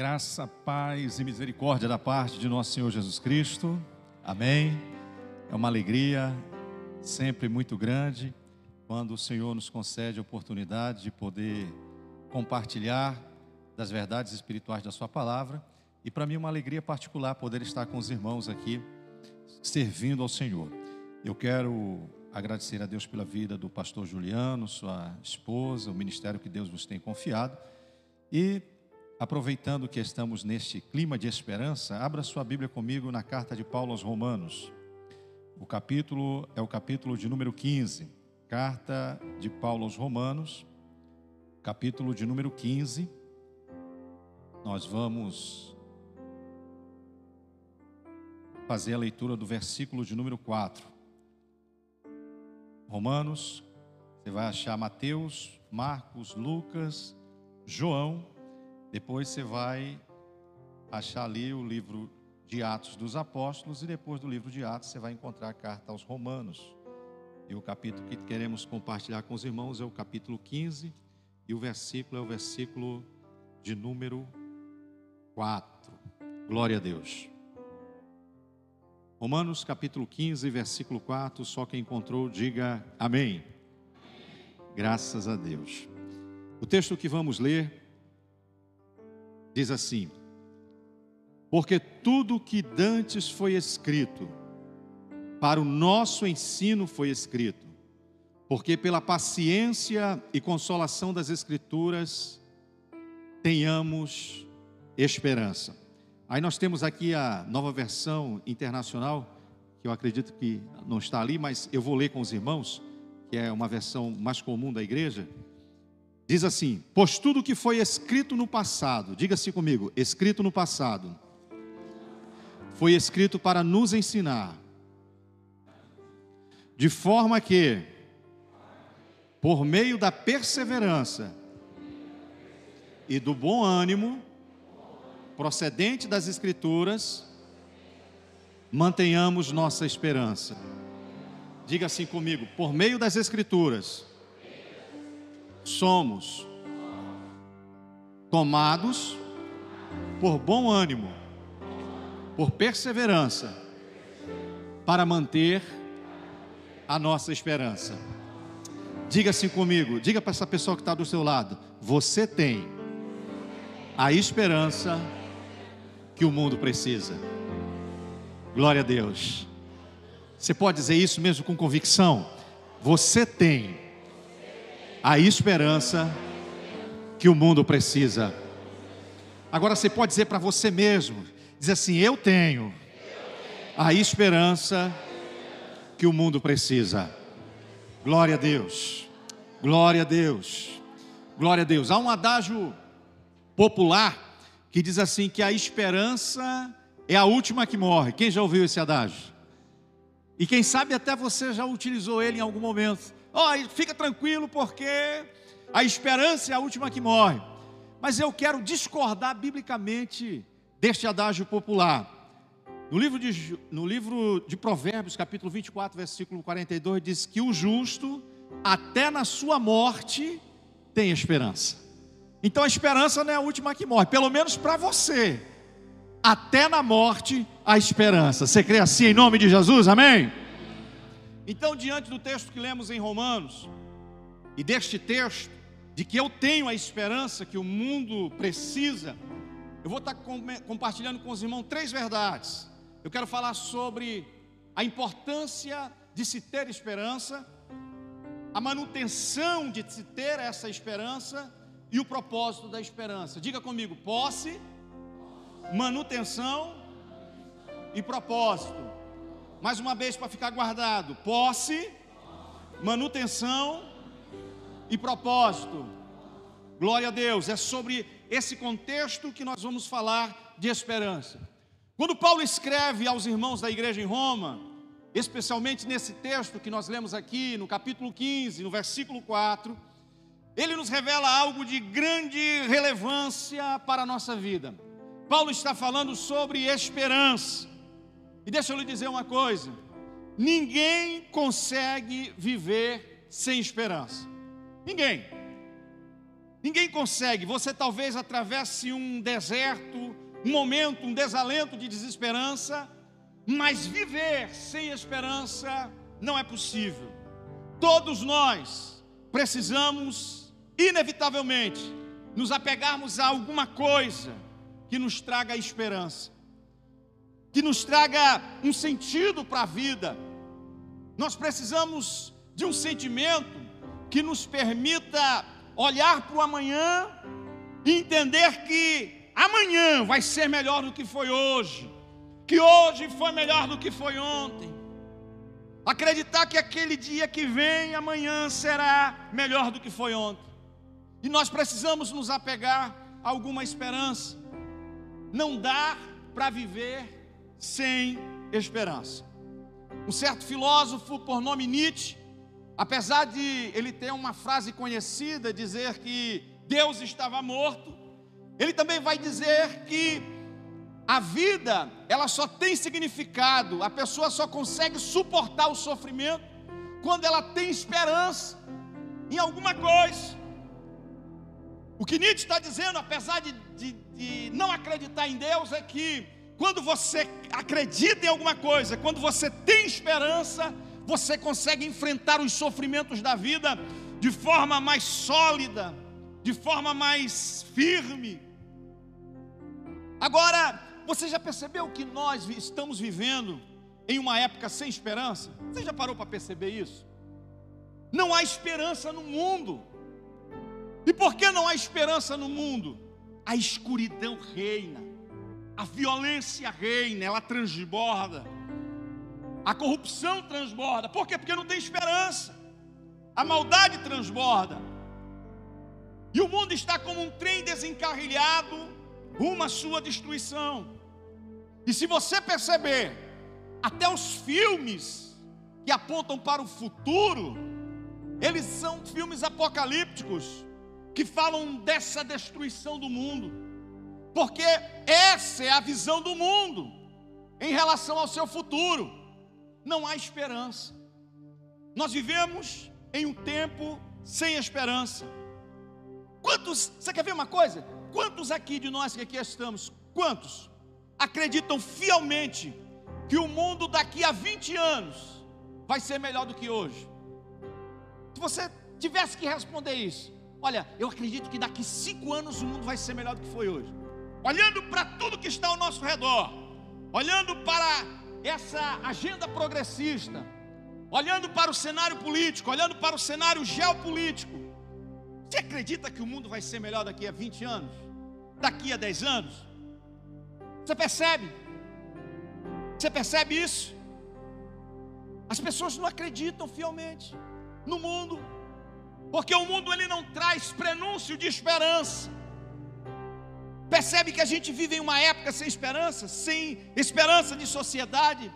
Graça, paz e misericórdia da parte de nosso Senhor Jesus Cristo. Amém. É uma alegria sempre muito grande quando o Senhor nos concede a oportunidade de poder compartilhar das verdades espirituais da Sua palavra. E para mim, uma alegria particular poder estar com os irmãos aqui, servindo ao Senhor. Eu quero agradecer a Deus pela vida do pastor Juliano, sua esposa, o ministério que Deus nos tem confiado. E aproveitando que estamos neste clima de esperança, abra sua Bíblia comigo na carta de Paulo aos Romanos. O capítulo é o capítulo de número 15. Carta de Paulo aos Romanos, capítulo de número 15. Nós vamos fazer a leitura do versículo de número 4. Romanos, você vai achar Mateus, Marcos, Lucas, João, depois você vai achar ali o livro de Atos dos Apóstolos e depois do livro de Atos você vai encontrar a carta aos Romanos. E o capítulo que queremos compartilhar com os irmãos é o capítulo 15 e o versículo é o versículo de número 4. Glória a Deus. Romanos capítulo 15, versículo 4. Só quem encontrou, diga amém. Graças a Deus. O texto que vamos ler diz assim: Porque tudo que dantes foi escrito, para o nosso ensino foi escrito, porque pela paciência e consolação das Escrituras tenhamos esperança. Aí nós temos aqui a nova versão internacional, que eu acredito que não está ali, mas eu vou ler com os irmãos, que é uma versão mais comum da igreja. Diz assim: Pois tudo que foi escrito no passado, diga-se comigo, escrito no passado, foi escrito para nos ensinar, de forma que, por meio da perseverança e do bom ânimo, procedente das Escrituras, mantenhamos nossa esperança. Diga assim comigo: por meio das Escrituras, somos tomados por bom ânimo, por perseverança, para manter a nossa esperança. Diga assim comigo, diga para essa pessoa que está do seu lado: você tem a esperança que o mundo precisa. Glória a Deus. Você pode dizer isso mesmo com convicção? Você tem a esperança que o mundo precisa. Agora você pode dizer para você mesmo, dizer assim: eu tenho a esperança que o mundo precisa. Glória a Deus. Glória a Deus. Glória a Deus. Há um adágio popular que diz assim que a esperança é a última que morre. Quem já ouviu esse adágio? E quem sabe até você já utilizou ele em algum momento. Oh, fica tranquilo porque a esperança é a última que morre. Mas eu quero discordar biblicamente deste adágio popular. No livro de, no livro de Provérbios, capítulo 24, versículo 42, diz que o justo, até na sua morte, tem esperança. Então a esperança não é a última que morre, pelo menos para você. Até na morte a esperança. Você crê assim em nome de Jesus? Amém? Então, diante do texto que lemos em Romanos, e deste texto, de que eu tenho a esperança que o mundo precisa, eu vou estar compartilhando com os irmãos três verdades. Eu quero falar sobre a importância de se ter esperança, a manutenção de se ter essa esperança e o propósito da esperança. Diga comigo: posse, manutenção e propósito. Mais uma vez para ficar guardado: posse, manutenção e propósito. Glória a Deus, é sobre esse contexto que nós vamos falar de esperança. Quando Paulo escreve aos irmãos da igreja em Roma, especialmente nesse texto que nós lemos aqui, no capítulo 15, no versículo 4, ele nos revela algo de grande relevância para a nossa vida. Paulo está falando sobre esperança. E deixa eu lhe dizer uma coisa: ninguém consegue viver sem esperança. Ninguém. Ninguém consegue. Você talvez atravesse um deserto, um momento, um desalento de desesperança, mas viver sem esperança não é possível. Todos nós precisamos, inevitavelmente, nos apegarmos a alguma coisa que nos traga esperança, que nos traga um sentido para a vida. Nós precisamos de um sentimento que nos permita olhar para o amanhã e entender que amanhã vai ser melhor do que foi hoje, que hoje foi melhor do que foi ontem. Acreditar que aquele dia que vem, amanhã será melhor do que foi ontem. E nós precisamos nos apegar a alguma esperança. Não dá para viver sem esperança. Um certo filósofo por nome Nietzsche Apesar de ele ter uma frase conhecida, dizer que Deus estava morto, ele também vai dizer que a vida, ela só tem significado, a pessoa só consegue suportar o sofrimento quando ela tem esperança em alguma coisa. O que Nietzsche está dizendo, apesar de, de, de, não acreditar em Deus, é que quando você acredita em alguma coisa, quando você tem esperança, você consegue enfrentar os sofrimentos da vida de forma mais sólida, de forma mais firme. Agora, você já percebeu que nós estamos vivendo em uma época sem esperança? Você já parou para perceber isso? Não há esperança no mundo. E por que não há esperança no mundo? A escuridão reina, a violência reina, ela transborda. A corrupção transborda. Por quê? Porque não tem esperança. A maldade transborda. E o mundo está como um trem desencarrilhado rumo à sua destruição. E se você perceber, até os filmes que apontam para o futuro, eles são filmes apocalípticos que falam dessa destruição do mundo. Porque essa é a visão do mundo em relação ao seu futuro não há esperança. Nós vivemos em um tempo sem esperança. Quantos, você quer ver uma coisa? Quantos aqui de nós que aqui estamos, quantos acreditam fielmente que o mundo daqui a 20 anos vai ser melhor do que hoje? Se você tivesse que responder isso, olha, eu acredito que daqui cinco anos o mundo vai ser melhor do que foi hoje. Olhando para tudo que está ao nosso redor, olhando para essa agenda progressista, olhando para o cenário político, olhando para o cenário geopolítico, você acredita que o mundo vai ser melhor daqui a 20 anos? Daqui a 10 anos? Você percebe? Você percebe isso? As pessoas não acreditam fielmente no mundo, porque o mundo ele não traz prenúncio de esperança. Percebe que a gente vive em uma época sem esperança, sem esperança de sociedade.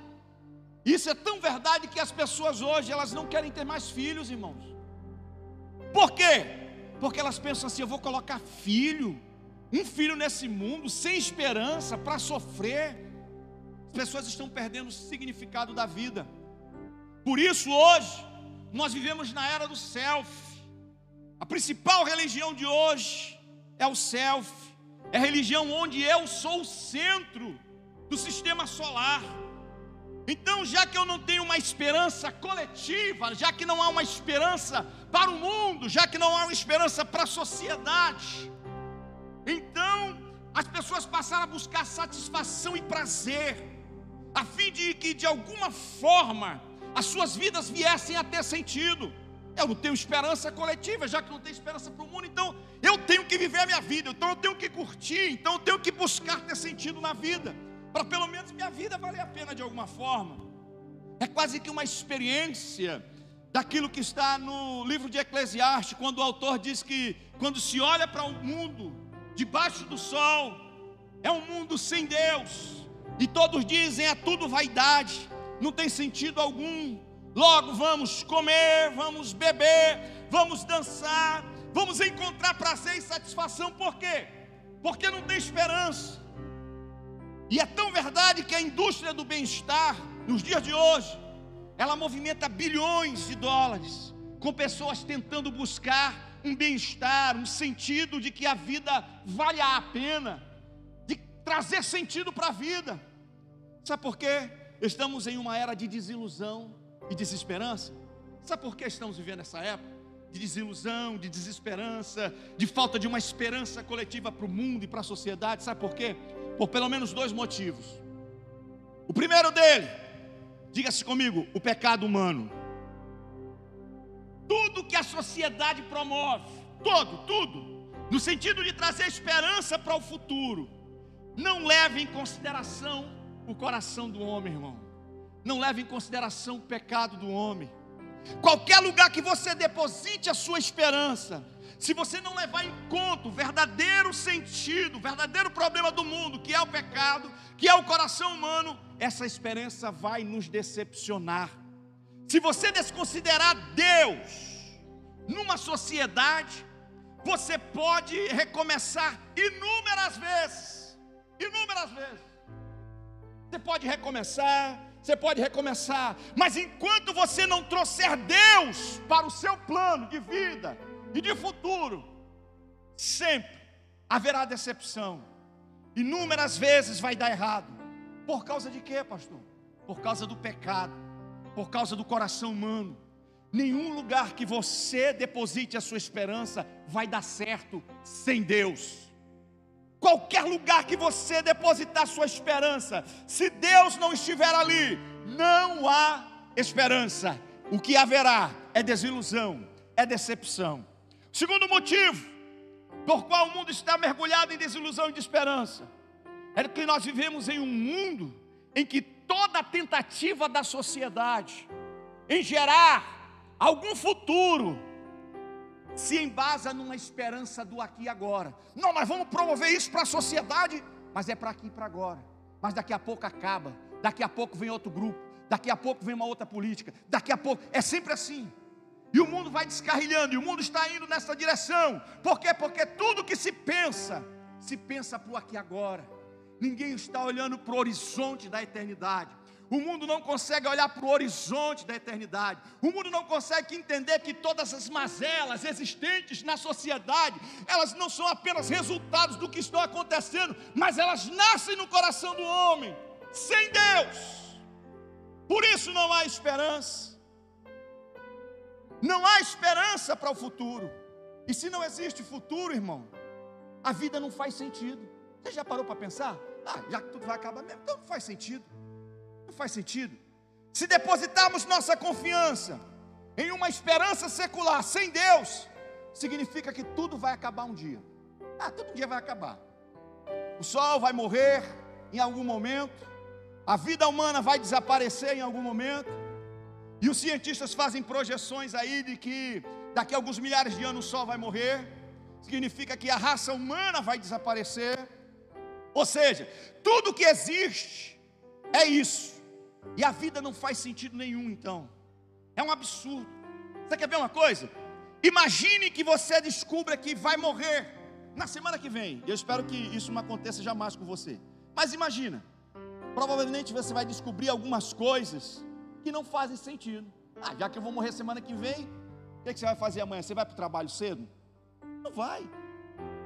Isso é tão verdade que as pessoas hoje elas não querem ter mais filhos, irmãos. Por quê? Porque elas pensam assim: eu vou colocar filho, um filho nesse mundo sem esperança para sofrer. As pessoas estão perdendo o significado da vida. Por isso hoje nós vivemos na era do self. A principal religião de hoje é o self é religião onde eu sou o centro do sistema solar. Então, já que eu não tenho uma esperança coletiva, já que não há uma esperança para o mundo, já que não há uma esperança para a sociedade, então as pessoas passaram a buscar satisfação e prazer, a fim de que de alguma forma as suas vidas viessem a ter sentido. Eu não tenho esperança coletiva, já que não tenho esperança para o mundo, então eu tenho que viver a minha vida, então eu tenho que curtir, então eu tenho que buscar ter sentido na vida, para pelo menos minha vida valer a pena de alguma forma. É quase que uma experiência daquilo que está no livro de Eclesiastes, quando o autor diz que quando se olha para o um mundo debaixo do sol, é um mundo sem Deus, e todos dizem é tudo vaidade, não tem sentido algum. Logo vamos comer, vamos beber, vamos dançar, vamos encontrar prazer e satisfação, por quê? Porque não tem esperança. E é tão verdade que a indústria do bem-estar, nos dias de hoje, ela movimenta bilhões de dólares, com pessoas tentando buscar um bem-estar, um sentido de que a vida vale a pena, de trazer sentido para a vida. Sabe por quê? Estamos em uma era de desilusão e desesperança. Sabe por que estamos vivendo essa época? De desilusão, de desesperança, de falta de uma esperança coletiva para o mundo e para a sociedade. Sabe por quê? Por pelo menos dois motivos. O primeiro dele, diga-se comigo, o pecado humano. Tudo que a sociedade promove, todo, tudo, no sentido de trazer esperança para o futuro, não leva em consideração o coração do homem, irmão. Não leva em consideração o pecado do homem. Qualquer lugar que você deposite a sua esperança, se você não levar em conta o verdadeiro sentido, o verdadeiro problema do mundo, que é o pecado, que é o coração humano, essa esperança vai nos decepcionar. Se você desconsiderar Deus numa sociedade, você pode recomeçar inúmeras vezes. Inúmeras vezes. Você pode recomeçar, você pode recomeçar, mas enquanto você não trouxer Deus para o seu plano de vida e de futuro, sempre haverá decepção. Inúmeras vezes vai dar errado. Por causa de quê, pastor? Por causa do pecado, por causa do coração humano. Nenhum lugar que você deposite a sua esperança vai dar certo sem Deus. Qualquer lugar que você depositar sua esperança, se Deus não estiver ali, não há esperança. O que haverá é desilusão, é decepção. Segundo motivo, por qual o mundo está mergulhado em desilusão e de esperança, é que nós vivemos em um mundo em que toda tentativa da sociedade em gerar algum futuro se embasa numa esperança do aqui e agora. Não, nós vamos promover isso para a sociedade, mas é para aqui e para agora. Mas daqui a pouco acaba, daqui a pouco vem outro grupo, daqui a pouco vem uma outra política, daqui a pouco, é sempre assim. E o mundo vai descarrilhando, e o mundo está indo nessa direção. Por quê? Porque tudo que se pensa, se pensa para o aqui e agora. Ninguém está olhando para o horizonte da eternidade. O mundo não consegue olhar para o horizonte da eternidade. O mundo não consegue entender que todas as mazelas existentes na sociedade, elas não são apenas resultados do que está acontecendo, mas elas nascem no coração do homem, sem Deus. Por isso não há esperança. Não há esperança para o futuro. E se não existe futuro, irmão, a vida não faz sentido. Você já parou para pensar? Ah, já que tudo vai acabar mesmo, então não faz sentido. Não faz sentido. Se depositarmos nossa confiança em uma esperança secular sem Deus, significa que tudo vai acabar um dia. Ah, todo dia vai acabar. O sol vai morrer em algum momento, a vida humana vai desaparecer em algum momento, e os cientistas fazem projeções aí de que daqui a alguns milhares de anos o sol vai morrer, significa que a raça humana vai desaparecer. Ou seja, tudo que existe é isso. E a vida não faz sentido nenhum, então. É um absurdo. Você quer ver uma coisa? Imagine que você descubra que vai morrer na semana que vem. Eu espero que isso não aconteça jamais com você. Mas imagina, provavelmente você vai descobrir algumas coisas que não fazem sentido. Ah, já que eu vou morrer semana que vem, o que você vai fazer amanhã? Você vai para o trabalho cedo? Não vai.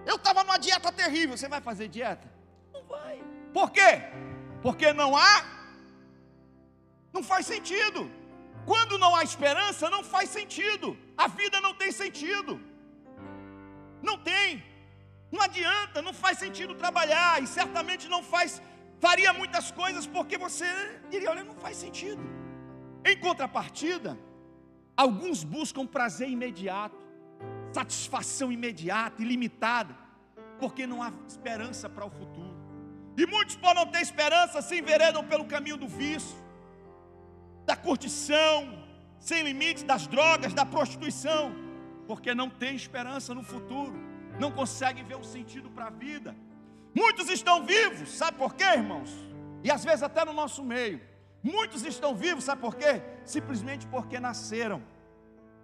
Eu estava numa dieta terrível. Você vai fazer dieta? Não vai. Por quê? Porque não há não faz sentido. Quando não há esperança, não faz sentido. A vida não tem sentido. Não tem. Não adianta, não faz sentido trabalhar e certamente não faz faria muitas coisas porque você diria, olha, não faz sentido. Em contrapartida, alguns buscam prazer imediato, satisfação imediata, ilimitada, porque não há esperança para o futuro. E muitos, por não ter esperança, se enveredam pelo caminho do vício, da curtição sem limites, das drogas, da prostituição, porque não tem esperança no futuro, não conseguem ver um sentido para a vida. Muitos estão vivos, sabe por quê, irmãos? E às vezes até no nosso meio. Muitos estão vivos, sabe por quê? Simplesmente porque nasceram,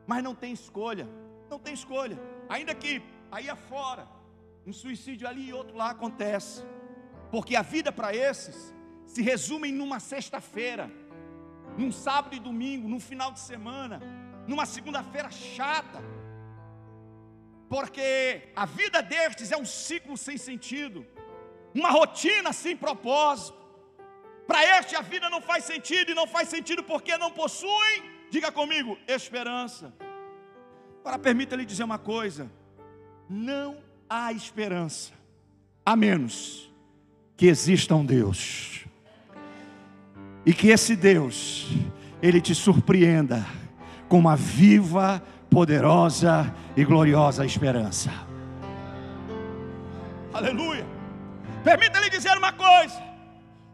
mas não tem escolha, não tem escolha. Ainda que aí afora, um suicídio ali e outro lá acontece, porque a vida para esses se resume em uma sexta-feira num sábado e domingo, num final de semana, numa segunda-feira chata. porque a vida destes é um ciclo sem sentido, uma rotina sem propósito. Para este a vida não faz sentido e não faz sentido porque não possuem, diga comigo, esperança. Agora permita-lhe dizer uma coisa: não há esperança, a menos que exista um Deus, e que esse Deus, ele te surpreenda com uma viva, poderosa e gloriosa esperança. Aleluia. Permita-lhe dizer uma coisa: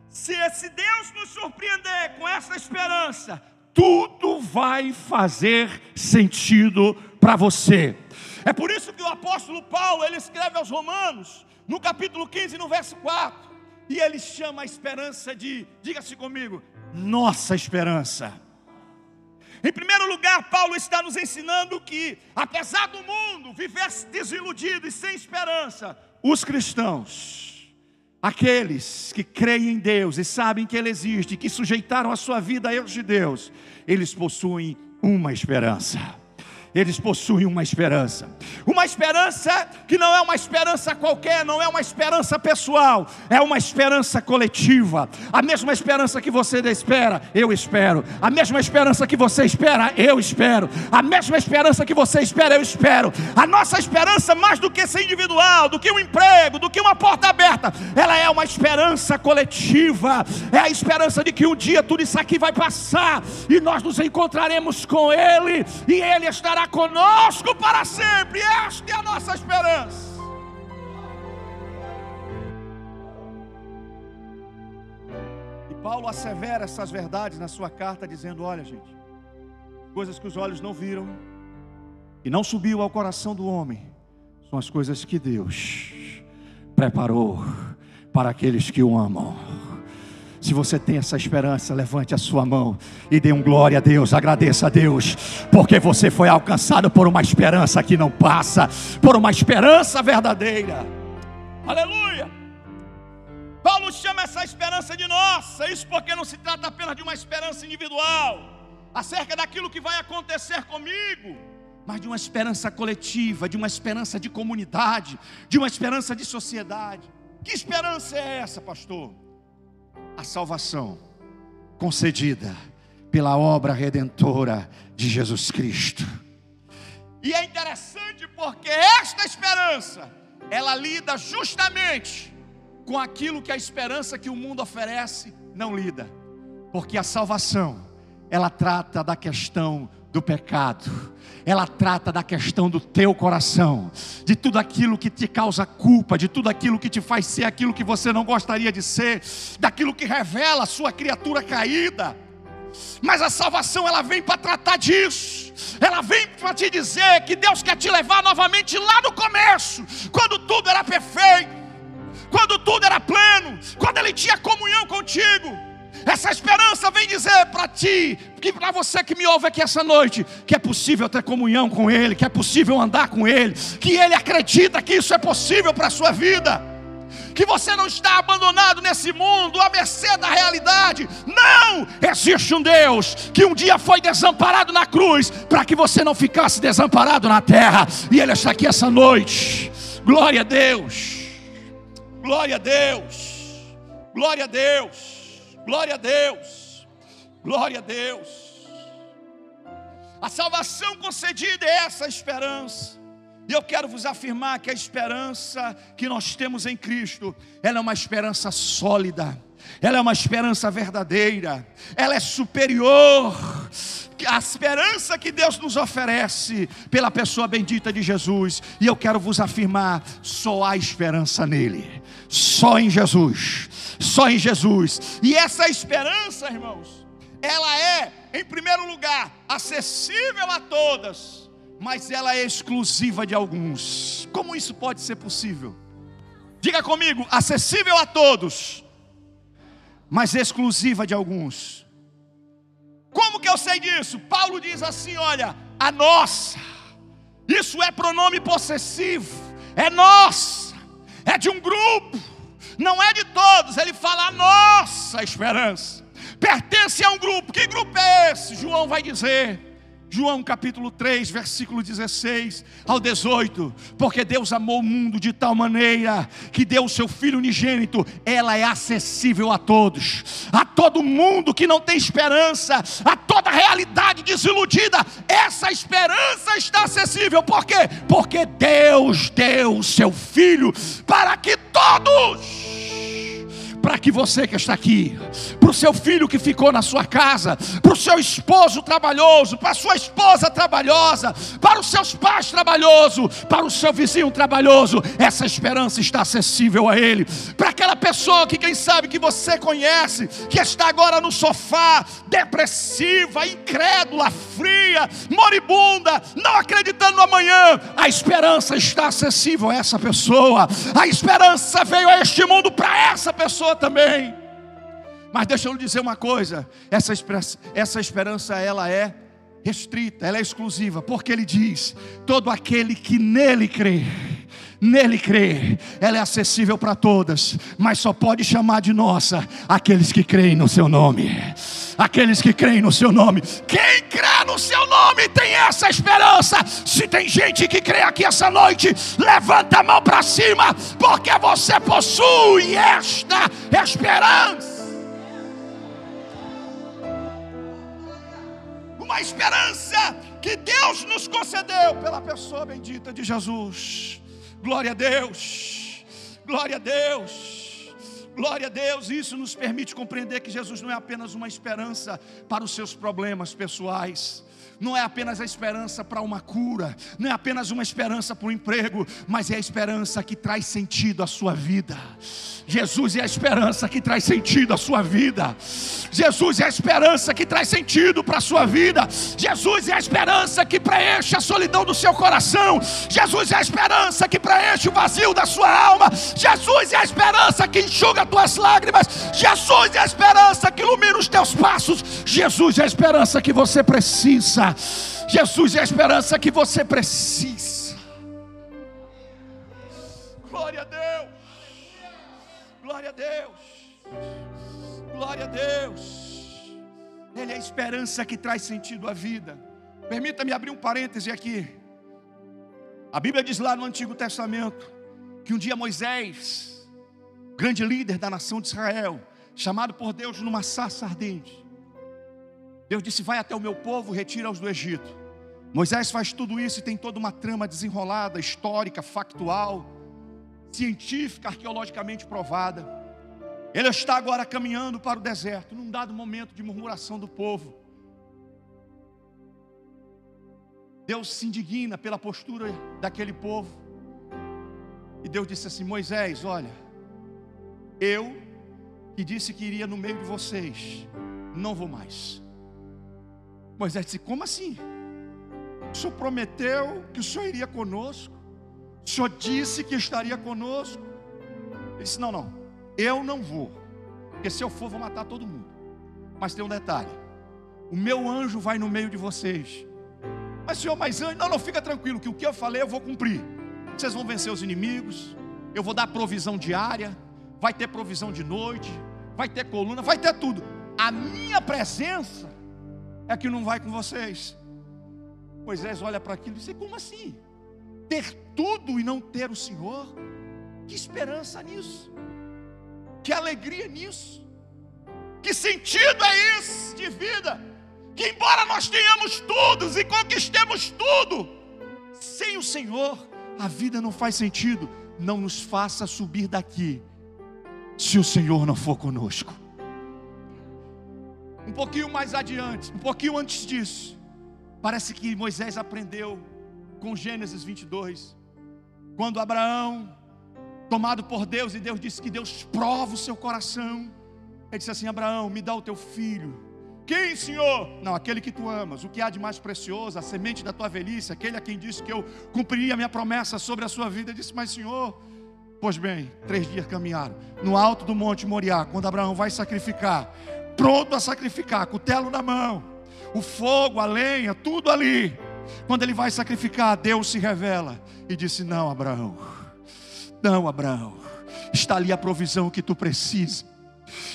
se esse Deus nos surpreender com essa esperança, tudo vai fazer sentido para você. É por isso que o apóstolo Paulo, ele escreve aos Romanos, no capítulo 15, no verso 4, e ele chama a esperança de, diga-se comigo, nossa esperança. Em primeiro lugar, Paulo está nos ensinando que, apesar do mundo viver desiludido e sem esperança, os cristãos, aqueles que creem em Deus e sabem que Ele existe, que sujeitaram a sua vida a Deus de Deus, eles possuem uma esperança eles possuem uma esperança. Uma esperança que não é uma esperança qualquer, não é uma esperança pessoal, é uma esperança coletiva. A mesma esperança que você espera, eu espero. A mesma esperança que você espera, eu espero. A mesma esperança que você espera, eu espero. A nossa esperança, mais do que ser individual, do que um emprego, do que uma porta aberta, ela é uma esperança coletiva. É a esperança de que um dia tudo isso aqui vai passar e nós nos encontraremos com Ele e Ele estará conosco para sempre. Esta é a nossa esperança. E Paulo assevera essas verdades na sua carta, dizendo: Olha, gente, coisas que os olhos não viram e não subiu ao coração do homem, são as coisas que Deus preparou para aqueles que o amam. Se você tem essa esperança, levante a sua mão e dê um glória a Deus, agradeça a Deus, porque você foi alcançado por uma esperança que não passa, por uma esperança verdadeira. Aleluia! Paulo chama essa esperança de nossa, isso porque não se trata apenas de uma esperança individual, acerca daquilo que vai acontecer comigo, mas de uma esperança coletiva, de uma esperança de comunidade, de uma esperança de sociedade. Que esperança é essa, pastor? A salvação concedida pela obra redentora de Jesus Cristo. E é interessante porque esta esperança, ela lida justamente com aquilo que a esperança que o mundo oferece não lida. Porque a salvação, ela trata da questão do pecado, ela trata da questão do teu coração, de tudo aquilo que te causa culpa, de tudo aquilo que te faz ser aquilo que você não gostaria de ser, daquilo que revela a sua criatura caída. Mas a salvação ela vem para tratar disso. Ela vem para te dizer que Deus quer te levar novamente lá no começo, quando tudo era perfeito, quando tudo era pleno, quando ele tinha comunhão contigo. Essa esperança vem dizer para ti, que para você que me ouve aqui essa noite, que é possível ter comunhão com Ele, que é possível andar com Ele, que Ele acredita que isso é possível para a sua vida, que você não está abandonado nesse mundo, à mercê da realidade. Não! Existe um Deus que um dia foi desamparado na cruz, para que você não ficasse desamparado na terra, e Ele está aqui essa noite. Glória a Deus, glória a Deus, glória a Deus. Glória a Deus. Glória a Deus. A salvação concedida é essa esperança. E eu quero vos afirmar que a esperança que nós temos em Cristo, ela é uma esperança sólida, ela é uma esperança verdadeira, ela é superior à esperança que Deus nos oferece pela pessoa bendita de Jesus. E eu quero vos afirmar: só há esperança nele, só em Jesus só em Jesus. E essa esperança, irmãos, ela é, em primeiro lugar, acessível a todas, mas ela é exclusiva de alguns. Como isso pode ser possível? Diga comigo, acessível a todos, mas exclusiva de alguns. Como que eu sei disso? Paulo diz assim: olha, a nossa, isso é pronome possessivo, é nossa, é de um grupo não é de todos, ele fala a nossa esperança. Pertence a um grupo. Que grupo é esse? João vai dizer: João capítulo 3, versículo 16 ao 18. Porque Deus amou o mundo de tal maneira que deu o seu Filho unigênito, ela é acessível a todos, a todo mundo que não tem esperança, a toda realidade desiludida. Essa esperança está acessível, por quê? Porque Deus deu o seu Filho para que todos para que você que está aqui, para o seu filho que ficou na sua casa, para o seu esposo trabalhoso, para a sua esposa trabalhosa, para os seus pais trabalhosos, para o seu vizinho trabalhoso, essa esperança está acessível a ele. Para aquela pessoa que quem sabe que você conhece, que está agora no sofá, depressiva, incrédula, fria, moribunda, não acreditando no amanhã, a esperança está acessível a essa pessoa. A esperança veio a este mundo para essa pessoa pessoa também. Mas deixa eu lhe dizer uma coisa: essa, essa esperança ela é restrita, ela é exclusiva, porque ele diz: todo aquele que nele crê, nele crê, ela é acessível para todas, mas só pode chamar de nossa aqueles que creem no seu nome. Aqueles que creem no seu nome. Quem crê no seu nome tem essa esperança. Se tem gente que crê aqui essa noite, levanta a mão para cima, porque você possui esta esperança. Uma esperança que Deus nos concedeu pela pessoa bendita de Jesus. Glória a Deus. Glória a Deus. Glória a Deus. Isso nos permite compreender que Jesus não é apenas uma esperança para os seus problemas pessoais não é apenas a esperança para uma cura, não é apenas uma esperança para um emprego, mas é a esperança que traz sentido à sua vida. Jesus é a esperança que traz sentido à sua vida. Jesus é a esperança que traz sentido para a sua vida. Jesus é a esperança que preenche a solidão do seu coração. Jesus é a esperança que preenche o vazio da sua alma. Jesus é a esperança que enxuga as tuas lágrimas. Jesus é a esperança que ilumina os teus passos. Jesus é a esperança que você precisa. Jesus é a esperança que você precisa. Glória a Deus. Glória a Deus. Glória a Deus. Ele é a esperança que traz sentido à vida. Permita-me abrir um parêntese aqui. A Bíblia diz lá no Antigo Testamento que um dia Moisés, grande líder da nação de Israel, chamado por Deus numa sarça ardente, Deus disse: Vai até o meu povo, retira-os do Egito. Moisés faz tudo isso e tem toda uma trama desenrolada, histórica, factual, científica, arqueologicamente provada. Ele está agora caminhando para o deserto, num dado momento de murmuração do povo. Deus se indigna pela postura daquele povo. E Deus disse assim: Moisés, olha, eu que disse que iria no meio de vocês, não vou mais. Moisés disse: Como assim? O senhor prometeu que o senhor iria conosco, o senhor disse que estaria conosco. Ele disse: Não, não, eu não vou, porque se eu for, vou matar todo mundo. Mas tem um detalhe: o meu anjo vai no meio de vocês. Mas senhor, mas anjo, não, não, fica tranquilo, que o que eu falei eu vou cumprir. Vocês vão vencer os inimigos, eu vou dar provisão diária, vai ter provisão de noite, vai ter coluna, vai ter tudo. A minha presença é que não vai com vocês. Moisés olha para aquilo e diz: Como assim? Ter tudo e não ter o Senhor? Que esperança nisso? Que alegria nisso? Que sentido é esse de vida? Que embora nós tenhamos tudo e conquistemos tudo, sem o Senhor, a vida não faz sentido. Não nos faça subir daqui, se o Senhor não for conosco. Um pouquinho mais adiante, um pouquinho antes disso, parece que Moisés aprendeu com Gênesis 22, quando Abraão, tomado por Deus, e Deus disse que Deus prova o seu coração, ele disse assim: Abraão, me dá o teu filho. Quem, Senhor? Não, aquele que tu amas, o que há de mais precioso, a semente da tua velhice, aquele a quem disse que eu cumpriria a minha promessa sobre a sua vida. Ele disse, mas Senhor, pois bem, três dias caminharam, no alto do monte Moriá, quando Abraão vai sacrificar, pronto a sacrificar, cutelo na mão, o fogo, a lenha, tudo ali. Quando ele vai sacrificar, Deus se revela e disse: Não, Abraão, não, Abraão, está ali a provisão que tu precisa.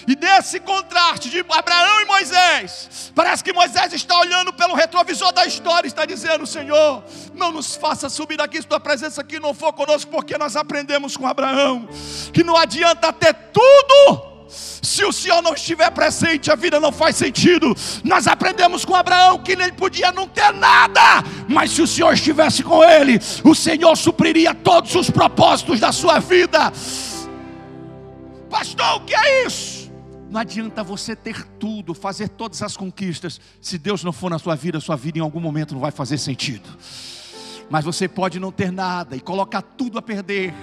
E desse contraste de Abraão e Moisés, parece que Moisés está olhando pelo retrovisor da história está dizendo: Senhor, não nos faça subir daqui se tua presença aqui não for conosco, porque nós aprendemos com Abraão que não adianta ter tudo se o Senhor não estiver presente, a vida não faz sentido. Nós aprendemos com Abraão que ele podia não ter nada, mas se o Senhor estivesse com ele, o Senhor supriria todos os propósitos da sua vida. Pastor, o que é isso? Não adianta você ter tudo, fazer todas as conquistas, se Deus não for na sua vida, sua vida em algum momento não vai fazer sentido. Mas você pode não ter nada e colocar tudo a perder,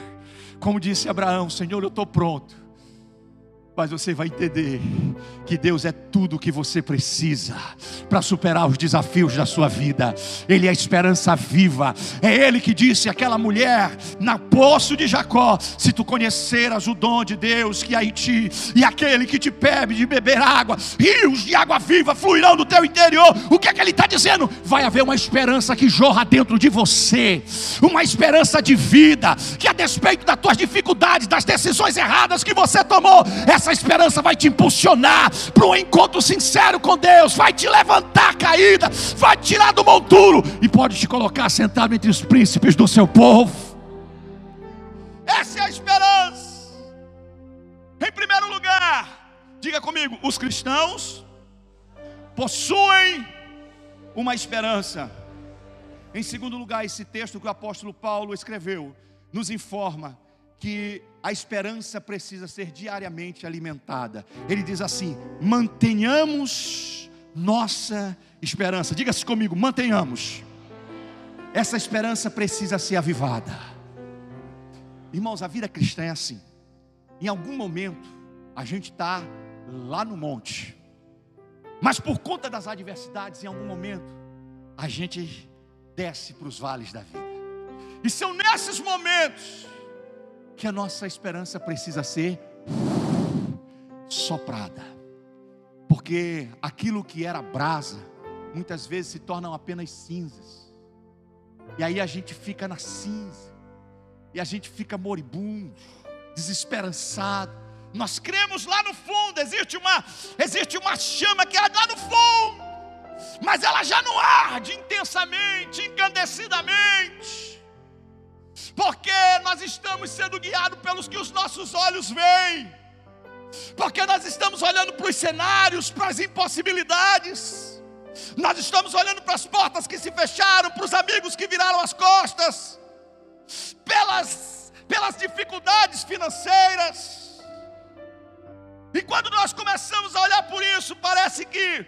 como disse Abraão: Senhor, eu estou pronto mas você vai entender que Deus é tudo o que você precisa para superar os desafios da sua vida. Ele é a esperança viva. É Ele que disse àquela mulher na poço de Jacó: Se tu conheceras o dom de Deus que há em ti, e aquele que te bebe de beber água, rios de água viva fluirão do teu interior. O que é que Ele está dizendo? Vai haver uma esperança que jorra dentro de você, uma esperança de vida, que a despeito das tuas dificuldades, das decisões erradas que você tomou, essa esperança vai te impulsionar para um encontro sincero com Deus, vai te levantar caída, vai te tirar do monturo e pode te colocar sentado entre os príncipes do seu povo. Essa é a esperança. Em primeiro lugar, diga comigo: os cristãos possuem uma esperança. Em segundo lugar, esse texto que o apóstolo Paulo escreveu nos informa que a esperança precisa ser diariamente alimentada. Ele diz assim: mantenhamos nossa esperança. Diga-se comigo: mantenhamos. Essa esperança precisa ser avivada. Irmãos, a vida cristã é assim. Em algum momento, a gente está lá no monte, mas por conta das adversidades, em algum momento, a gente desce para os vales da vida. E são nesses momentos que a nossa esperança precisa ser soprada. Porque aquilo que era brasa, muitas vezes se tornam apenas cinzas. E aí a gente fica na cinza. E a gente fica moribundo, desesperançado. Nós cremos lá no fundo, existe uma, existe uma chama que arde lá no fundo. Mas ela já não arde intensamente, encandecidamente porque nós estamos sendo guiados pelos que os nossos olhos veem, porque nós estamos olhando para os cenários, para as impossibilidades, nós estamos olhando para as portas que se fecharam, para os amigos que viraram as costas, pelas, pelas dificuldades financeiras. E quando nós começamos a olhar por isso, parece que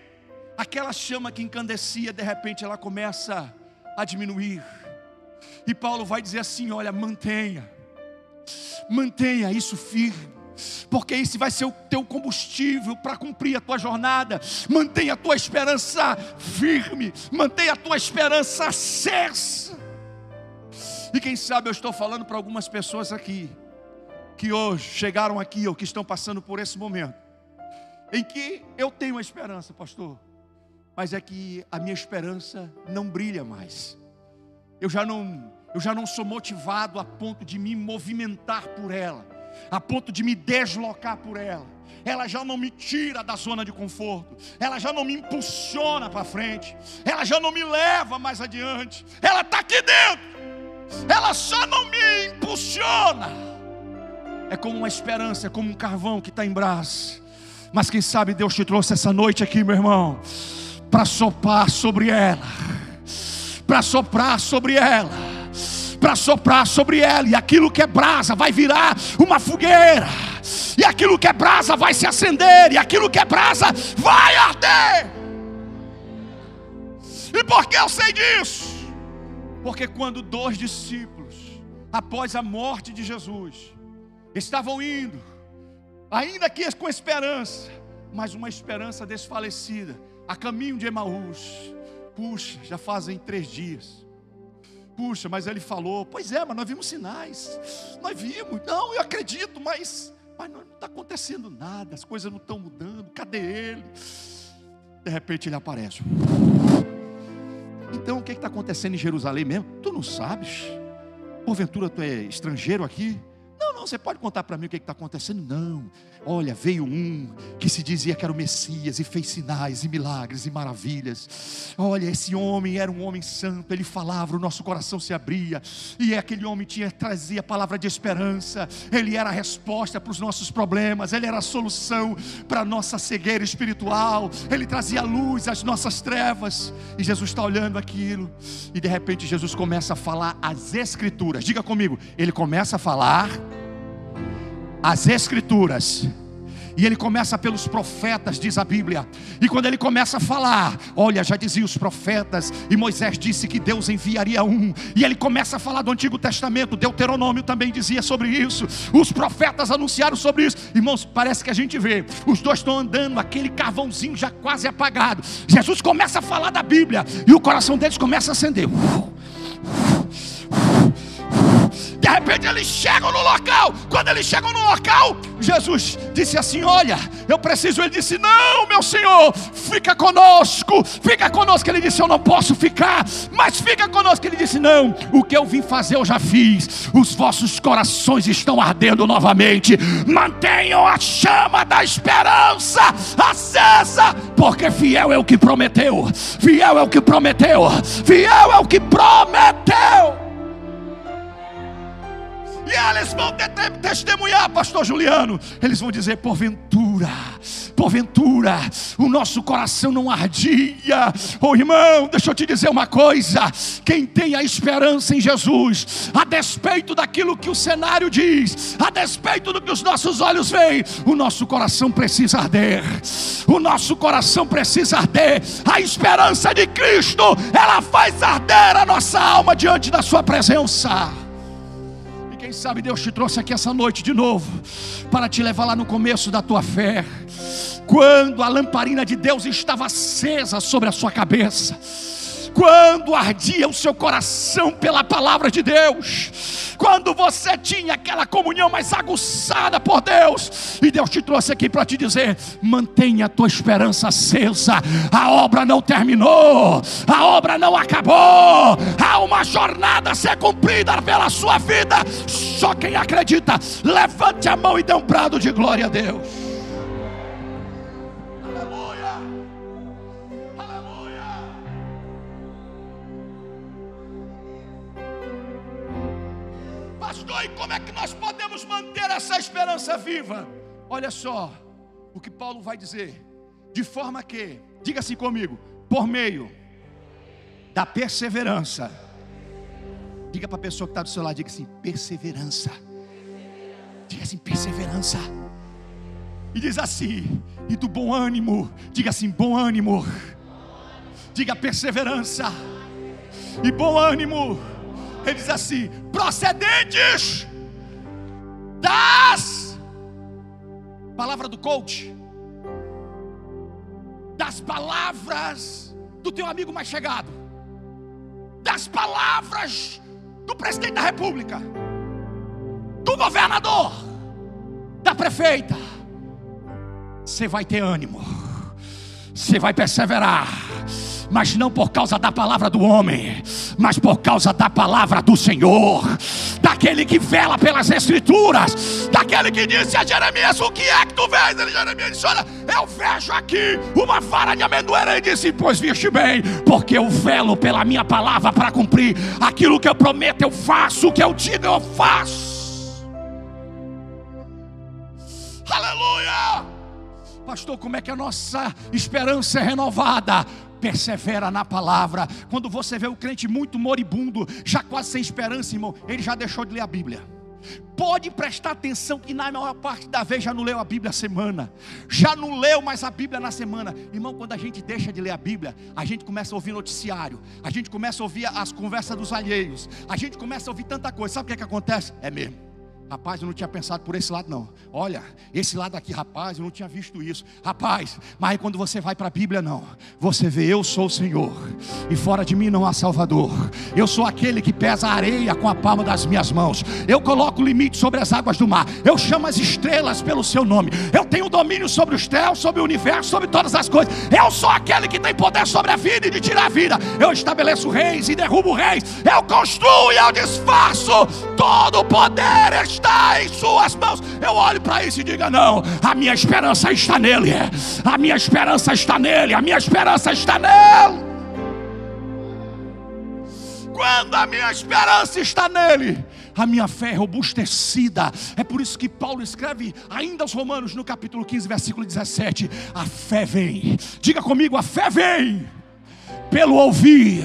aquela chama que encandecia, de repente ela começa a diminuir e Paulo vai dizer assim: olha, mantenha, mantenha isso firme, porque esse vai ser o teu combustível para cumprir a tua jornada. Mantenha a tua esperança firme, mantenha a tua esperança acesa. E quem sabe eu estou falando para algumas pessoas aqui, que hoje chegaram aqui ou que estão passando por esse momento, em que eu tenho a esperança, pastor, mas é que a minha esperança não brilha mais eu já não, eu já não sou motivado a ponto de me movimentar por ela, a ponto de me deslocar por ela. Ela já não me tira da zona de conforto, ela já não me impulsiona para frente, ela já não me leva mais adiante. Ela está aqui dentro, ela só não me impulsiona. É como uma esperança, é como um carvão que está em brasa. Mas quem sabe Deus te trouxe essa noite aqui, meu irmão, para sopar sobre ela para soprar sobre ela, para soprar sobre ela, e aquilo que é brasa vai virar uma fogueira, e aquilo que é brasa vai se acender, e aquilo que é brasa vai arder. E por que eu sei disso? Porque quando dois discípulos, após a morte de Jesus, estavam indo, ainda que com esperança, mas uma esperança desfalecida, a caminho de Emaús, Puxa, já fazem três dias. Puxa, mas ele falou, pois é, mas nós vimos sinais. Nós vimos, não, eu acredito, mas, mas não está acontecendo nada, as coisas não estão mudando, cadê ele? De repente ele aparece. Então o que está acontecendo em Jerusalém mesmo? Tu não sabes? Porventura tu é estrangeiro aqui? Não, você pode contar para mim o que está acontecendo? Não. Olha, veio um que se dizia que era o Messias e fez sinais e milagres e maravilhas. Olha, esse homem era um homem santo, ele falava, o nosso coração se abria, e aquele homem tinha trazia a palavra de esperança. Ele era a resposta para os nossos problemas, ele era a solução para a nossa cegueira espiritual. Ele trazia luz às nossas trevas. E Jesus está olhando aquilo, e de repente Jesus começa a falar as escrituras. Diga comigo, ele começa a falar as Escrituras. E ele começa pelos profetas, diz a Bíblia. E quando ele começa a falar, olha, já dizia os profetas, e Moisés disse que Deus enviaria um. E ele começa a falar do Antigo Testamento, Deuteronômio também dizia sobre isso. Os profetas anunciaram sobre isso. Irmãos, parece que a gente vê, os dois estão andando, aquele carvãozinho já quase apagado. Jesus começa a falar da Bíblia, e o coração deles começa a acender. De repente eles chegam no local. Quando eles chegam no local, Jesus disse assim: Olha, eu preciso. Ele disse: Não, meu Senhor, fica conosco, fica conosco. Ele disse: Eu não posso ficar, mas fica conosco. Ele disse: Não, o que eu vim fazer eu já fiz. Os vossos corações estão ardendo novamente. Mantenham a chama da esperança acesa, porque fiel é o que prometeu. Fiel é o que prometeu. Fiel é o que prometeu. E eles vão testemunhar, pastor Juliano. Eles vão dizer: porventura, porventura, o nosso coração não ardia. Oh irmão, deixa eu te dizer uma coisa: quem tem a esperança em Jesus, a despeito daquilo que o cenário diz, a despeito do que os nossos olhos veem, o nosso coração precisa arder. O nosso coração precisa arder. A esperança de Cristo, ela faz arder a nossa alma diante da Sua presença sabe Deus te trouxe aqui essa noite de novo para te levar lá no começo da tua fé, quando a lamparina de Deus estava acesa sobre a sua cabeça quando ardia o seu coração pela palavra de Deus, quando você tinha aquela comunhão mais aguçada por Deus, e Deus te trouxe aqui para te dizer: mantenha a tua esperança acesa, a obra não terminou, a obra não acabou, há uma jornada a ser cumprida pela sua vida. Só quem acredita, levante a mão e dê um brado de glória a Deus. Pastor, e como é que nós podemos manter essa esperança viva? Olha só o que Paulo vai dizer. De forma que, diga assim comigo, por meio da perseverança. Diga para a pessoa que está do seu lado, diga assim, perseverança. Diga assim, perseverança. E diz assim, e do bom ânimo, diga assim, bom ânimo. Diga perseverança. E bom ânimo ele diz assim: procedentes das palavra do coach, das palavras do teu amigo mais chegado, das palavras do presidente da república, do governador, da prefeita. Você vai ter ânimo, você vai perseverar mas não por causa da palavra do homem, mas por causa da palavra do Senhor, daquele que vela pelas Escrituras, daquele que disse a Jeremias: O que é que tu vês? Ele, Jeremias disse: Olha, eu vejo aqui uma vara de amendoeira. E disse: Pois viste bem, porque eu velo pela minha palavra para cumprir aquilo que eu prometo, eu faço, o que eu digo, eu faço. Aleluia! Pastor, como é que a nossa esperança é renovada? Persevera na palavra. Quando você vê o crente muito moribundo, já quase sem esperança, irmão, ele já deixou de ler a Bíblia. Pode prestar atenção que na maior parte da vez já não leu a Bíblia a semana, já não leu mais a Bíblia na semana. Irmão, quando a gente deixa de ler a Bíblia, a gente começa a ouvir noticiário, a gente começa a ouvir as conversas dos alheios, a gente começa a ouvir tanta coisa. Sabe o que, é que acontece? É mesmo. Rapaz, eu não tinha pensado por esse lado, não. Olha, esse lado aqui, rapaz, eu não tinha visto isso. Rapaz, mas quando você vai para a Bíblia, não. Você vê, eu sou o Senhor, e fora de mim não há Salvador. Eu sou aquele que pesa a areia com a palma das minhas mãos. Eu coloco limite sobre as águas do mar. Eu chamo as estrelas pelo seu nome. Eu tenho domínio sobre os céus, sobre o universo, sobre todas as coisas. Eu sou aquele que tem poder sobre a vida e de tirar a vida. Eu estabeleço reis e derrubo reis. Eu construo e eu desfaço. Todo o poder está em Suas mãos. Eu olho para isso e diga: Não, a minha esperança está nele, a minha esperança está nele, a minha esperança está nele. Quando a minha esperança está nele, a minha fé é robustecida. É por isso que Paulo escreve ainda aos Romanos, no capítulo 15, versículo 17: A fé vem, diga comigo, a fé vem pelo ouvir,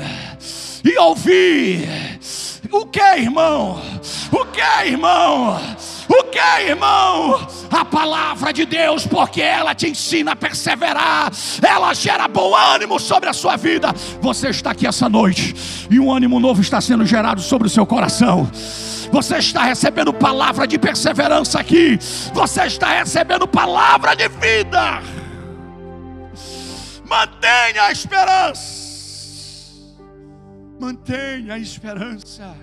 e ouvir. O que, irmão? O que, irmão? O que, irmão? A palavra de Deus, porque ela te ensina a perseverar, ela gera bom ânimo sobre a sua vida. Você está aqui essa noite e um ânimo novo está sendo gerado sobre o seu coração. Você está recebendo palavra de perseverança aqui. Você está recebendo palavra de vida. Mantenha a esperança. Mantenha a esperança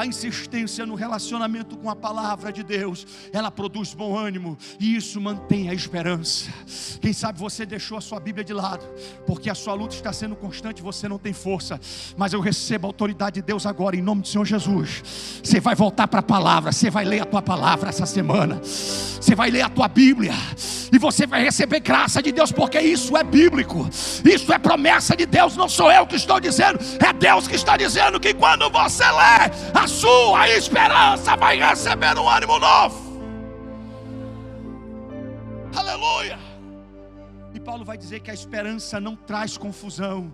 a insistência no relacionamento com a palavra de Deus, ela produz bom ânimo e isso mantém a esperança. Quem sabe você deixou a sua Bíblia de lado, porque a sua luta está sendo constante, você não tem força, mas eu recebo a autoridade de Deus agora, em nome do Senhor Jesus. Você vai voltar para a palavra, você vai ler a tua palavra essa semana, você vai ler a tua Bíblia, e você vai receber graça de Deus, porque isso é bíblico, isso é promessa de Deus, não sou eu que estou dizendo, é Deus que está dizendo que quando você lê, a sua esperança vai receber um ânimo novo. Aleluia. E Paulo vai dizer que a esperança não traz confusão.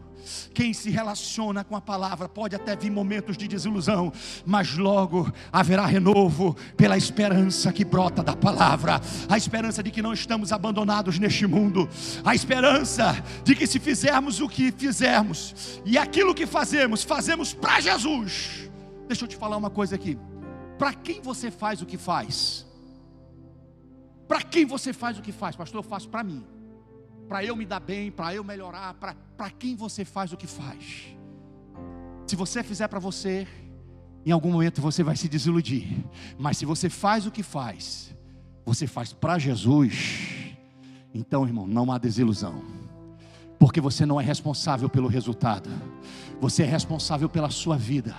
Quem se relaciona com a palavra pode até vir momentos de desilusão, mas logo haverá renovo pela esperança que brota da palavra, a esperança de que não estamos abandonados neste mundo, a esperança de que se fizermos o que fizermos e aquilo que fazemos, fazemos para Jesus Deixa eu te falar uma coisa aqui. Para quem você faz o que faz? Para quem você faz o que faz? Pastor, eu faço para mim. Para eu me dar bem, para eu melhorar. Para quem você faz o que faz? Se você fizer para você, em algum momento você vai se desiludir. Mas se você faz o que faz, você faz para Jesus, então, irmão, não há desilusão. Porque você não é responsável pelo resultado, você é responsável pela sua vida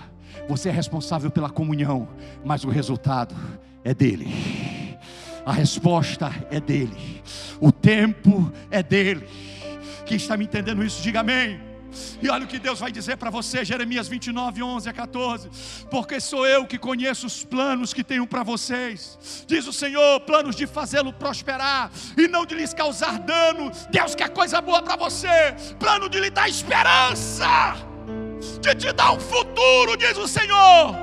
você é responsável pela comunhão, mas o resultado é dele. A resposta é dele. O tempo é dele. Quem está me entendendo isso, diga amém. E olha o que Deus vai dizer para você, Jeremias 29, 11 a 14: Porque sou eu que conheço os planos que tenho para vocês, diz o Senhor, planos de fazê-lo prosperar e não de lhes causar dano. Deus quer coisa boa para você, plano de lhe dar esperança de te dar um futuro, diz o Senhor.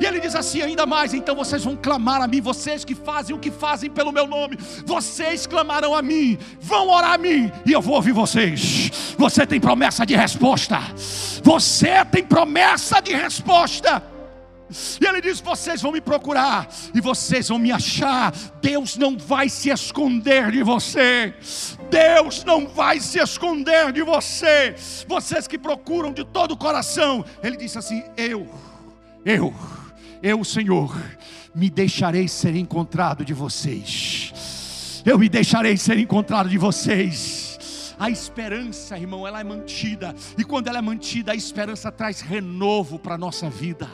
E ele diz assim: ainda mais, então vocês vão clamar a mim, vocês que fazem o que fazem pelo meu nome, vocês clamarão a mim, vão orar a mim, e eu vou ouvir vocês. Você tem promessa de resposta, você tem promessa de resposta. E ele diz: Vocês vão me procurar e vocês vão me achar. Deus não vai se esconder de você. Deus não vai se esconder de você. Vocês que procuram de todo o coração. Ele disse assim: Eu, eu, eu, Senhor, me deixarei ser encontrado de vocês. Eu me deixarei ser encontrado de vocês. A esperança, irmão, ela é mantida. E quando ela é mantida, a esperança traz renovo para a nossa vida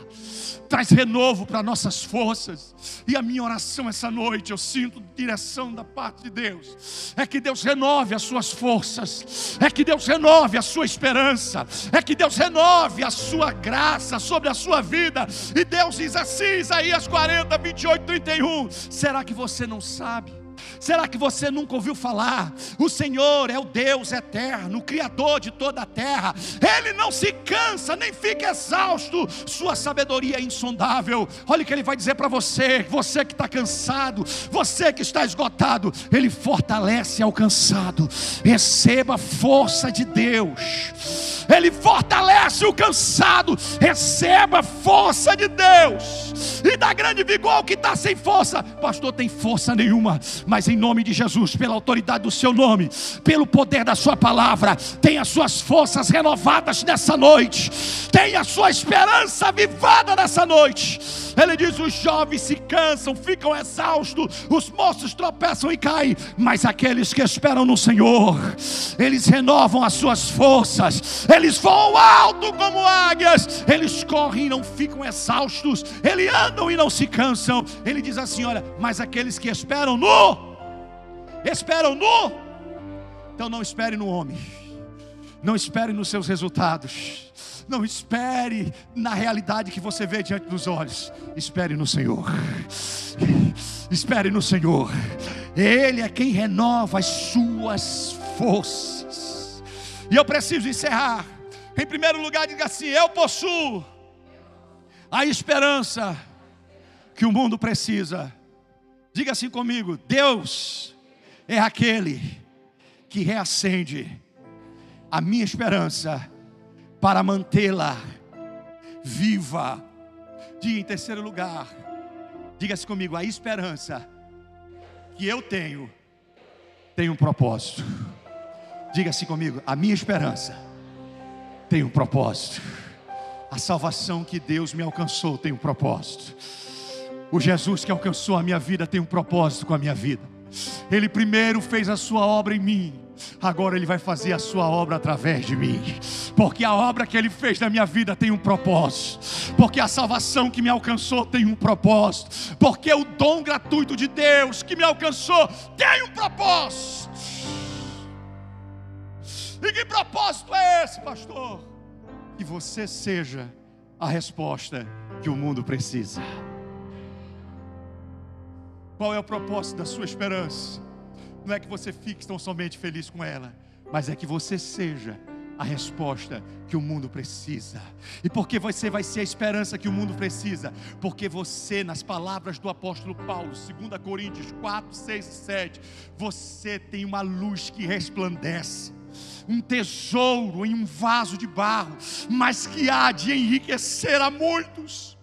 traz renovo para nossas forças. E a minha oração essa noite, eu sinto direção da parte de Deus, é que Deus renove as suas forças, é que Deus renove a sua esperança, é que Deus renove a sua graça sobre a sua vida. E Deus diz assim, Isaías 40, 28, 31. Será que você não sabe? Será que você nunca ouviu falar? O Senhor é o Deus eterno, o Criador de toda a terra. Ele não se cansa nem fica exausto. Sua sabedoria é insondável. Olha o que ele vai dizer para você: você que está cansado, você que está esgotado, ele fortalece ao cansado. Receba força de Deus. Ele fortalece o cansado. Receba força de Deus. E dá grande vigor ao que está sem força. Pastor, tem força nenhuma mas em nome de Jesus, pela autoridade do seu nome, pelo poder da sua palavra, tenha suas forças renovadas nessa noite, tenha sua esperança avivada nessa noite. Ele diz: os jovens se cansam, ficam exaustos, os moços tropeçam e caem, mas aqueles que esperam no Senhor, eles renovam as suas forças, eles voam alto como águias, eles correm e não ficam exaustos, eles andam e não se cansam. Ele diz assim: Olha, mas aqueles que esperam no, esperam no, então não espere no homem, não espere nos seus resultados. Não espere na realidade que você vê diante dos olhos. Espere no Senhor. Espere no Senhor. Ele é quem renova as suas forças. E eu preciso encerrar. Em primeiro lugar, diga assim: Eu possuo a esperança que o mundo precisa. Diga assim comigo: Deus é aquele que reacende a minha esperança para mantê-la viva. Diga em terceiro lugar, diga-se comigo: a esperança que eu tenho tem um propósito. Diga-se comigo: a minha esperança tem um propósito. A salvação que Deus me alcançou tem um propósito. O Jesus que alcançou a minha vida tem um propósito com a minha vida. Ele primeiro fez a sua obra em mim agora Ele vai fazer a sua obra através de mim, porque a obra que Ele fez na minha vida tem um propósito, porque a salvação que me alcançou tem um propósito, porque o dom gratuito de Deus que me alcançou tem um propósito. E que propósito é esse, pastor? Que você seja a resposta que o mundo precisa. Qual é o propósito da sua esperança? não é que você fique tão somente feliz com ela, mas é que você seja a resposta que o mundo precisa. E porque você vai ser a esperança que o mundo precisa? Porque você, nas palavras do apóstolo Paulo, 2 Coríntios 4, 6 e 7, você tem uma luz que resplandece um tesouro em um vaso de barro, mas que há de enriquecer a muitos.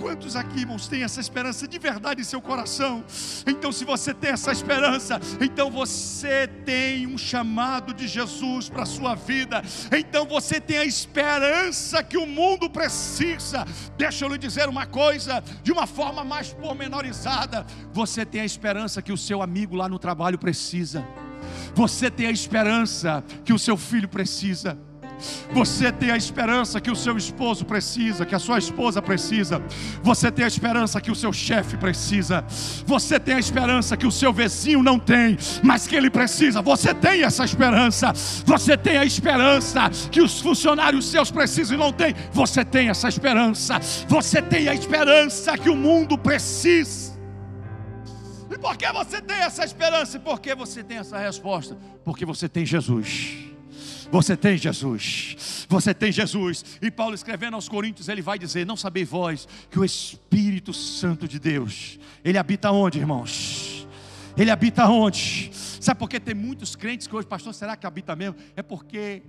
Quantos aqui, irmãos, têm essa esperança de verdade em seu coração? Então, se você tem essa esperança, então você tem um chamado de Jesus para a sua vida. Então você tem a esperança que o mundo precisa. Deixa eu lhe dizer uma coisa, de uma forma mais pormenorizada: você tem a esperança que o seu amigo lá no trabalho precisa. Você tem a esperança que o seu filho precisa. Você tem a esperança que o seu esposo precisa, que a sua esposa precisa. Você tem a esperança que o seu chefe precisa. Você tem a esperança que o seu vizinho não tem, mas que ele precisa. Você tem essa esperança. Você tem a esperança que os funcionários seus precisam e não tem. Você tem essa esperança. Você tem a esperança que o mundo precisa por que você tem essa esperança? E por que você tem essa resposta? Porque você tem Jesus. Você tem Jesus, você tem Jesus. E Paulo escrevendo aos Coríntios, ele vai dizer: Não sabeis vós que o Espírito Santo de Deus, ele habita onde, irmãos? Ele habita onde? Sabe por que tem muitos crentes que hoje, pastor, será que habita mesmo? É porque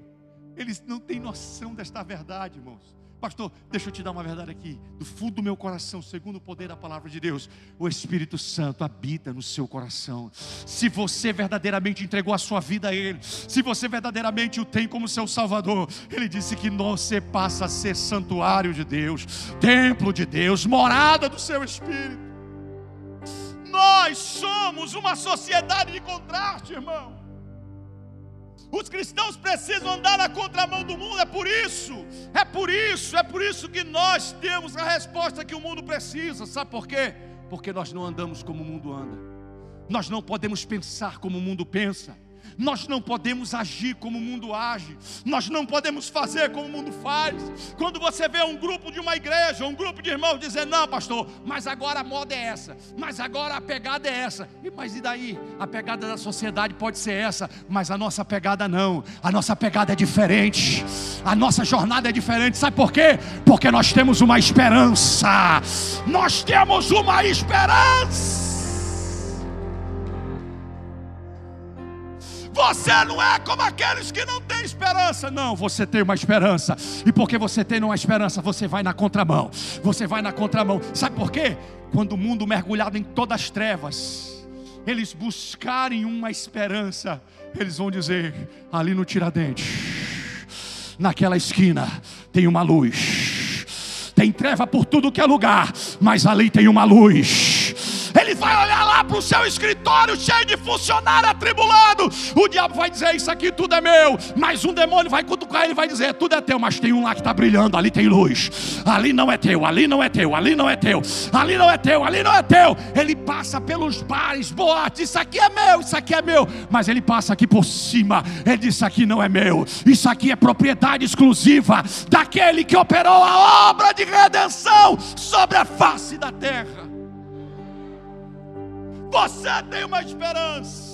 eles não têm noção desta verdade, irmãos. Pastor, deixa eu te dar uma verdade aqui, do fundo do meu coração, segundo o poder da palavra de Deus, o Espírito Santo habita no seu coração. Se você verdadeiramente entregou a sua vida a Ele, se você verdadeiramente o tem como seu Salvador, Ele disse que você passa a ser santuário de Deus, templo de Deus, morada do seu Espírito. Nós somos uma sociedade de contraste, irmão. Os cristãos precisam andar na contramão do mundo, é por isso, é por isso, é por isso que nós temos a resposta que o mundo precisa. Sabe por quê? Porque nós não andamos como o mundo anda, nós não podemos pensar como o mundo pensa. Nós não podemos agir como o mundo age, nós não podemos fazer como o mundo faz. Quando você vê um grupo de uma igreja, um grupo de irmãos dizer: Não, pastor, mas agora a moda é essa, mas agora a pegada é essa, e mas e daí? A pegada da sociedade pode ser essa, mas a nossa pegada não, a nossa pegada é diferente, a nossa jornada é diferente, sabe por quê? Porque nós temos uma esperança, nós temos uma esperança. Você não é como aqueles que não têm esperança. Não, você tem uma esperança. E porque você tem uma esperança, você vai na contramão. Você vai na contramão. Sabe por quê? Quando o mundo mergulhado em todas as trevas, eles buscarem uma esperança, eles vão dizer: ali no Tiradentes, naquela esquina, tem uma luz. Tem treva por tudo que é lugar, mas ali tem uma luz. Ele vai olhar lá para o seu escritório cheio de funcionário atribulado, o diabo vai dizer: Isso aqui tudo é meu. Mas um demônio vai cutucar ele vai dizer: Tudo é teu, mas tem um lá que está brilhando, ali tem luz. Ali não é teu, ali não é teu, ali não é teu, ali não é teu, ali não é teu. Ele passa pelos bares, boates, isso aqui é meu, isso aqui é meu. Mas ele passa aqui por cima, ele diz: Isso aqui não é meu, isso aqui é propriedade exclusiva daquele que operou a obra de redenção sobre a face da terra. Você tem uma esperança.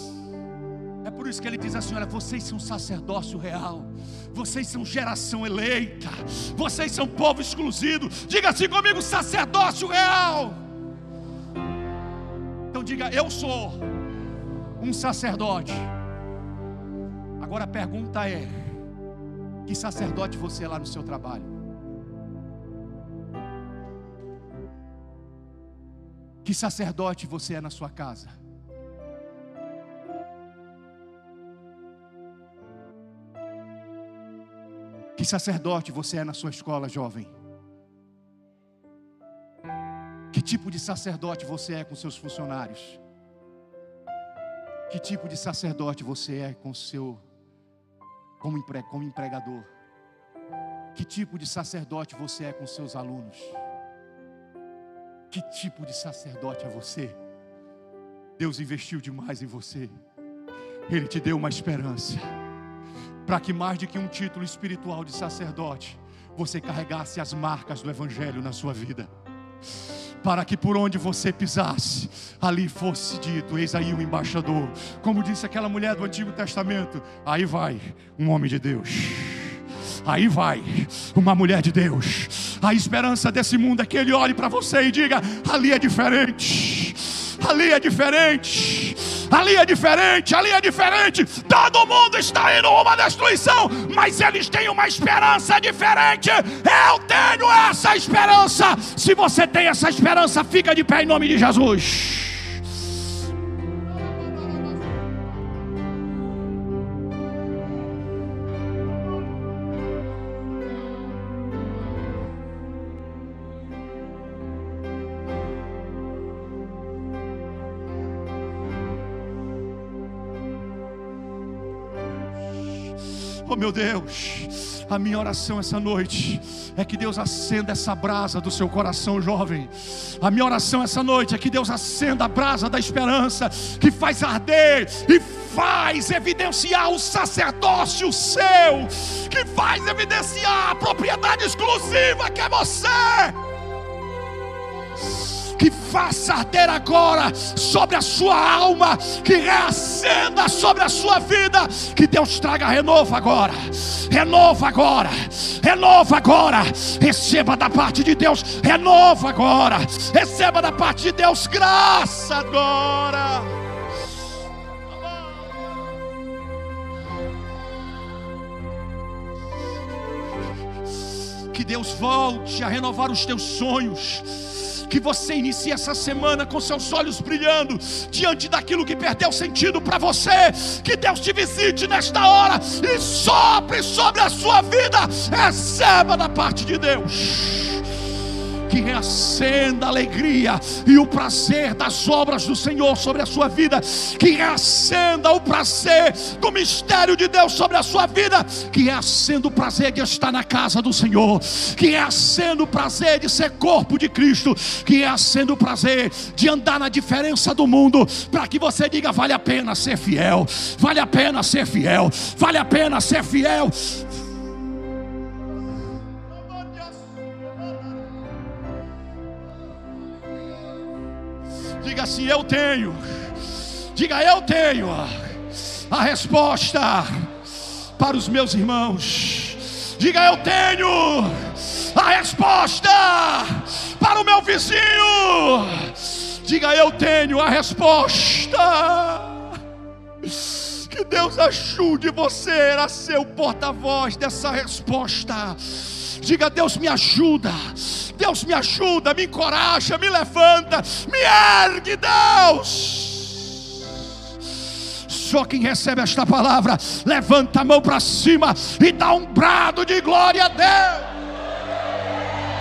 É por isso que ele diz assim: olha, vocês são sacerdócio real, vocês são geração eleita, vocês são povo exclusivo. Diga assim comigo: sacerdócio real. Então diga: eu sou um sacerdote. Agora a pergunta é: que sacerdote você é lá no seu trabalho? Que sacerdote você é na sua casa? Que sacerdote você é na sua escola, jovem? Que tipo de sacerdote você é com seus funcionários? Que tipo de sacerdote você é com seu como, empre, como empregador? Que tipo de sacerdote você é com seus alunos? Que tipo de sacerdote é você? Deus investiu demais em você. Ele te deu uma esperança. Para que mais do que um título espiritual de sacerdote, você carregasse as marcas do Evangelho na sua vida. Para que por onde você pisasse, ali fosse dito: Eis aí o embaixador. Como disse aquela mulher do Antigo Testamento: Aí vai um homem de Deus. Aí vai uma mulher de Deus. A esperança desse mundo é que ele olhe para você e diga: ali é diferente, ali é diferente. Ali é diferente, ali é diferente. Todo mundo está indo uma destruição, mas eles têm uma esperança diferente. Eu tenho essa esperança. Se você tem essa esperança, fica de pé em nome de Jesus. Meu Deus, a minha oração essa noite é que Deus acenda essa brasa do seu coração, jovem. A minha oração essa noite é que Deus acenda a brasa da esperança que faz arder e faz evidenciar o sacerdócio seu, que faz evidenciar a propriedade exclusiva que é você que faça arder agora sobre a sua alma, que reacenda sobre a sua vida, que Deus traga renovo agora, renovo agora, renovo agora, receba da parte de Deus, renovo agora, receba da parte de Deus graça agora. Que Deus volte a renovar os teus sonhos que você inicie essa semana com seus olhos brilhando diante daquilo que perdeu sentido para você. Que Deus te visite nesta hora e sopre sobre a sua vida. Receba da parte de Deus que reacenda a alegria e o prazer das obras do Senhor sobre a sua vida, que reacenda o prazer do mistério de Deus sobre a sua vida, que reacenda o prazer de estar na casa do Senhor, que reacenda o prazer de ser corpo de Cristo, que reacenda o prazer de andar na diferença do mundo, para que você diga: vale a pena ser fiel, vale a pena ser fiel, vale a pena ser fiel. Diga assim: Eu tenho. Diga: Eu tenho a resposta para os meus irmãos. Diga: Eu tenho a resposta para o meu vizinho. Diga: Eu tenho a resposta. Que Deus ajude você a ser o porta-voz dessa resposta. Diga: Deus me ajuda. Deus me ajuda, me encoraja, me levanta, me ergue, Deus. Só quem recebe esta palavra, levanta a mão para cima e dá um brado de glória a Deus.